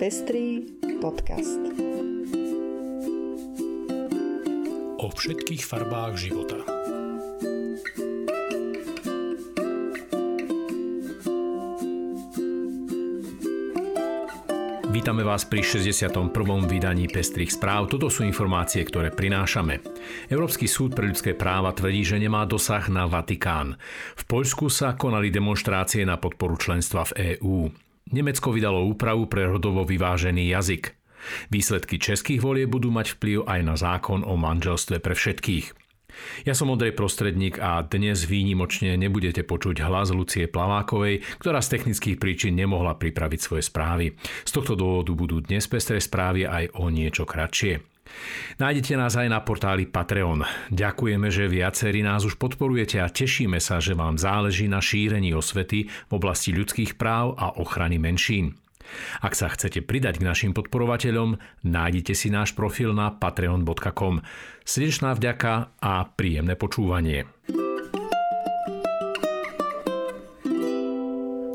Pestrý podcast. O všetkých farbách života. Vítame vás pri 61. vydaní Pestrých správ. Toto sú informácie, ktoré prinášame. Európsky súd pre ľudské práva tvrdí, že nemá dosah na Vatikán. V Poľsku sa konali demonstrácie na podporu členstva v EÚ. Nemecko vydalo úpravu pre rodovo vyvážený jazyk. Výsledky českých volie budú mať vplyv aj na zákon o manželstve pre všetkých. Ja som Ondrej Prostredník a dnes výnimočne nebudete počuť hlas Lucie Plavákovej, ktorá z technických príčin nemohla pripraviť svoje správy. Z tohto dôvodu budú dnes pestré správy aj o niečo kratšie. Nájdete nás aj na portáli Patreon. Ďakujeme, že viacerí nás už podporujete a tešíme sa, že vám záleží na šírení osvety v oblasti ľudských práv a ochrany menšín. Ak sa chcete pridať k našim podporovateľom, nájdete si náš profil na patreon.com. Srdečná vďaka a príjemné počúvanie.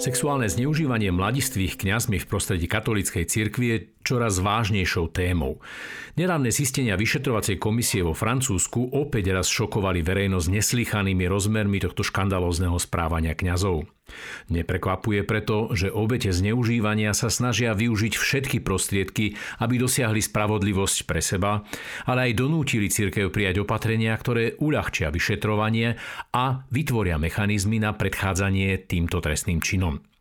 Sexuálne zneužívanie mladistvých kňazmi v prostredí katolíckej cirkvi je čoraz vážnejšou témou. Nedávne zistenia vyšetrovacej komisie vo Francúzsku opäť raz šokovali verejnosť neslychanými rozmermi tohto škandalózneho správania kňazov. Neprekvapuje preto, že obete zneužívania sa snažia využiť všetky prostriedky, aby dosiahli spravodlivosť pre seba, ale aj donútili cirkev prijať opatrenia, ktoré uľahčia vyšetrovanie a vytvoria mechanizmy na predchádzanie týmto trestným činom.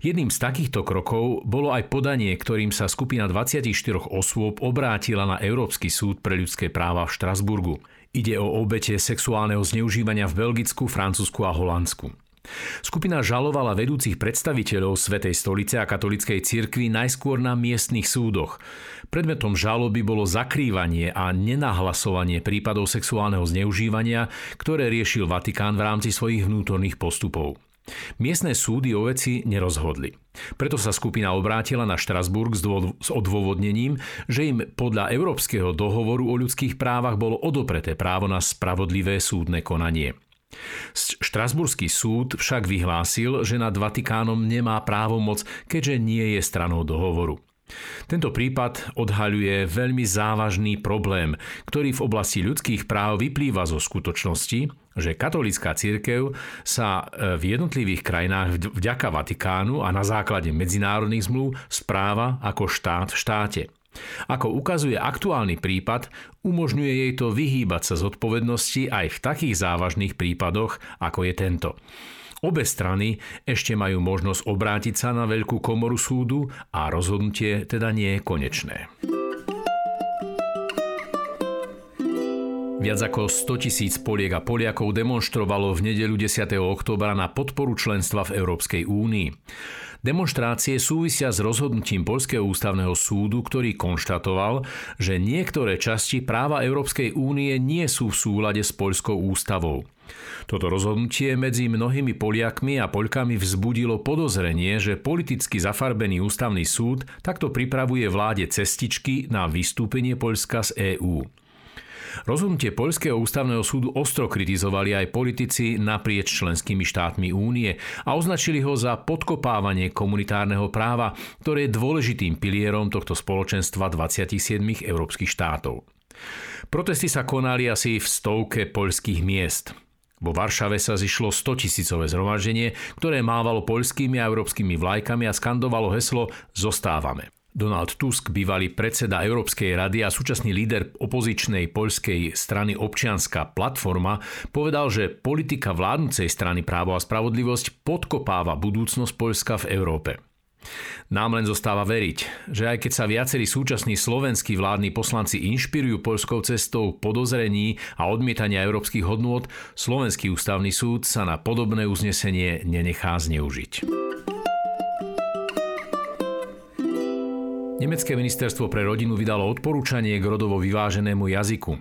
Jedným z takýchto krokov bolo aj podanie, ktorým sa skupina 24 osôb obrátila na Európsky súd pre ľudské práva v Štrasburgu. Ide o obete sexuálneho zneužívania v Belgicku, Francúzsku a Holandsku. Skupina žalovala vedúcich predstaviteľov Svetej stolice a katolickej cirkvi najskôr na miestnych súdoch. Predmetom žaloby bolo zakrývanie a nenahlasovanie prípadov sexuálneho zneužívania, ktoré riešil Vatikán v rámci svojich vnútorných postupov. Miestne súdy o veci nerozhodli. Preto sa skupina obrátila na Štrasburg s odôvodnením, že im podľa Európskeho dohovoru o ľudských právach bolo odopreté právo na spravodlivé súdne konanie. Štrasburský súd však vyhlásil, že nad Vatikánom nemá právomoc, keďže nie je stranou dohovoru. Tento prípad odhaľuje veľmi závažný problém, ktorý v oblasti ľudských práv vyplýva zo skutočnosti, že katolická církev sa e, v jednotlivých krajinách vďaka Vatikánu a na základe medzinárodných zmluv správa ako štát v štáte. Ako ukazuje aktuálny prípad, umožňuje jej to vyhýbať sa zodpovednosti aj v takých závažných prípadoch, ako je tento. Obe strany ešte majú možnosť obrátiť sa na Veľkú komoru súdu a rozhodnutie teda nie je konečné. Viac ako 100 tisíc Poliek a Poliakov demonstrovalo v nedeľu 10. oktobra na podporu členstva v Európskej únii. Demonstrácie súvisia s rozhodnutím Polského ústavného súdu, ktorý konštatoval, že niektoré časti práva Európskej únie nie sú v súlade s Poľskou ústavou. Toto rozhodnutie medzi mnohými Poliakmi a Poľkami vzbudilo podozrenie, že politicky zafarbený ústavný súd takto pripravuje vláde cestičky na vystúpenie Poľska z EÚ. Rozhodnutie Poľského ústavného súdu ostro kritizovali aj politici naprieč členskými štátmi únie a označili ho za podkopávanie komunitárneho práva, ktoré je dôležitým pilierom tohto spoločenstva 27 európskych štátov. Protesty sa konali asi v stovke poľských miest. Vo Varšave sa zišlo 100 tisícové zhromaždenie, ktoré mávalo poľskými a európskymi vlajkami a skandovalo heslo Zostávame. Donald Tusk, bývalý predseda Európskej rady a súčasný líder opozičnej poľskej strany Občianská platforma, povedal, že politika vládnucej strany Právo a spravodlivosť podkopáva budúcnosť Poľska v Európe. Nám len zostáva veriť, že aj keď sa viacerí súčasní slovenskí vládni poslanci inšpirujú poľskou cestou podozrení a odmietania európskych hodnôt, Slovenský ústavný súd sa na podobné uznesenie nenechá zneužiť. Nemecké ministerstvo pre rodinu vydalo odporúčanie k rodovo vyváženému jazyku.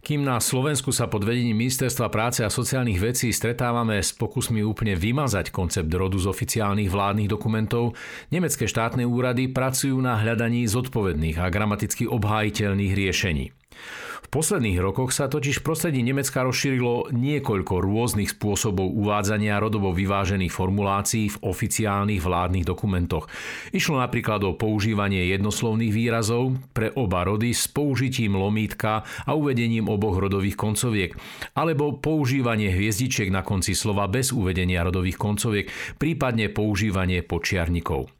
Kým na Slovensku sa pod vedením Ministerstva práce a sociálnych vecí stretávame s pokusmi úplne vymazať koncept rodu z oficiálnych vládnych dokumentov, nemecké štátne úrady pracujú na hľadaní zodpovedných a gramaticky obhájiteľných riešení. Posledných rokoch sa totiž v prostredí Nemecka rozšírilo niekoľko rôznych spôsobov uvádzania rodovo vyvážených formulácií v oficiálnych vládnych dokumentoch. Išlo napríklad o používanie jednoslovných výrazov pre oba rody s použitím lomítka a uvedením oboch rodových koncoviek, alebo používanie hviezdičiek na konci slova bez uvedenia rodových koncoviek, prípadne používanie počiarnikov.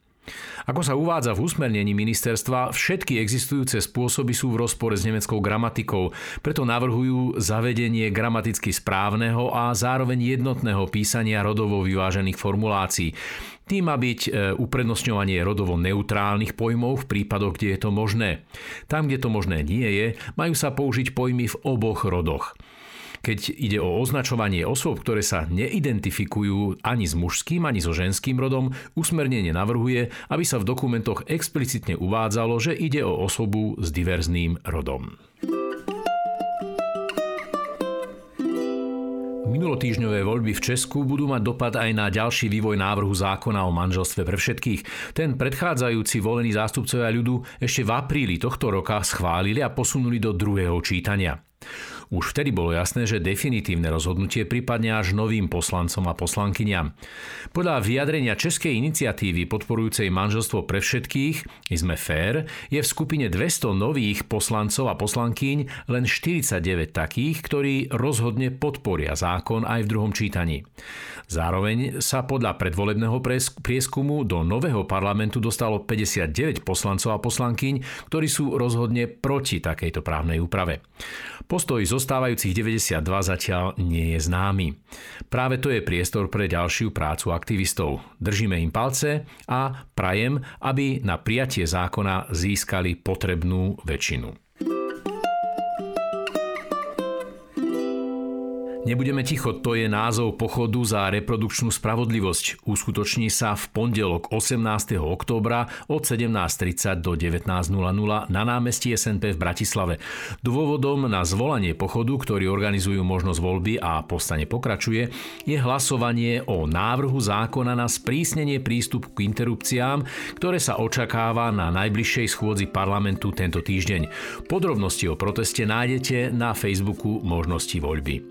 Ako sa uvádza v usmernení ministerstva, všetky existujúce spôsoby sú v rozpore s nemeckou gramatikou, preto navrhujú zavedenie gramaticky správneho a zároveň jednotného písania rodovo vyvážených formulácií. Tým má byť e, uprednostňovanie rodovo neutrálnych pojmov v prípadoch, kde je to možné. Tam, kde to možné nie je, majú sa použiť pojmy v oboch rodoch. Keď ide o označovanie osôb, ktoré sa neidentifikujú ani s mužským, ani so ženským rodom, usmernenie navrhuje, aby sa v dokumentoch explicitne uvádzalo, že ide o osobu s diverzným rodom. Minulotýžňové voľby v Česku budú mať dopad aj na ďalší vývoj návrhu zákona o manželstve pre všetkých. Ten predchádzajúci volení zástupcovia ľudu ešte v apríli tohto roka schválili a posunuli do druhého čítania. Už vtedy bolo jasné, že definitívne rozhodnutie pripadne až novým poslancom a poslankyňam. Podľa vyjadrenia Českej iniciatívy podporujúcej manželstvo pre všetkých, sme fair, je v skupine 200 nových poslancov a poslankyň len 49 takých, ktorí rozhodne podporia zákon aj v druhom čítaní. Zároveň sa podľa predvolebného prieskumu do nového parlamentu dostalo 59 poslancov a poslankyň, ktorí sú rozhodne proti takejto právnej úprave. Postoj zostávajúcich 92 zatiaľ nie je známy. Práve to je priestor pre ďalšiu prácu aktivistov. Držíme im palce a prajem, aby na prijatie zákona získali potrebnú väčšinu. Nebudeme ticho, to je názov pochodu za reprodukčnú spravodlivosť. Uskutoční sa v pondelok 18. októbra od 17.30 do 19.00 na námestí SNP v Bratislave. Dôvodom na zvolanie pochodu, ktorý organizujú možnosť voľby a postane pokračuje, je hlasovanie o návrhu zákona na sprísnenie prístupu k interrupciám, ktoré sa očakáva na najbližšej schôdzi parlamentu tento týždeň. Podrobnosti o proteste nájdete na Facebooku možnosti voľby.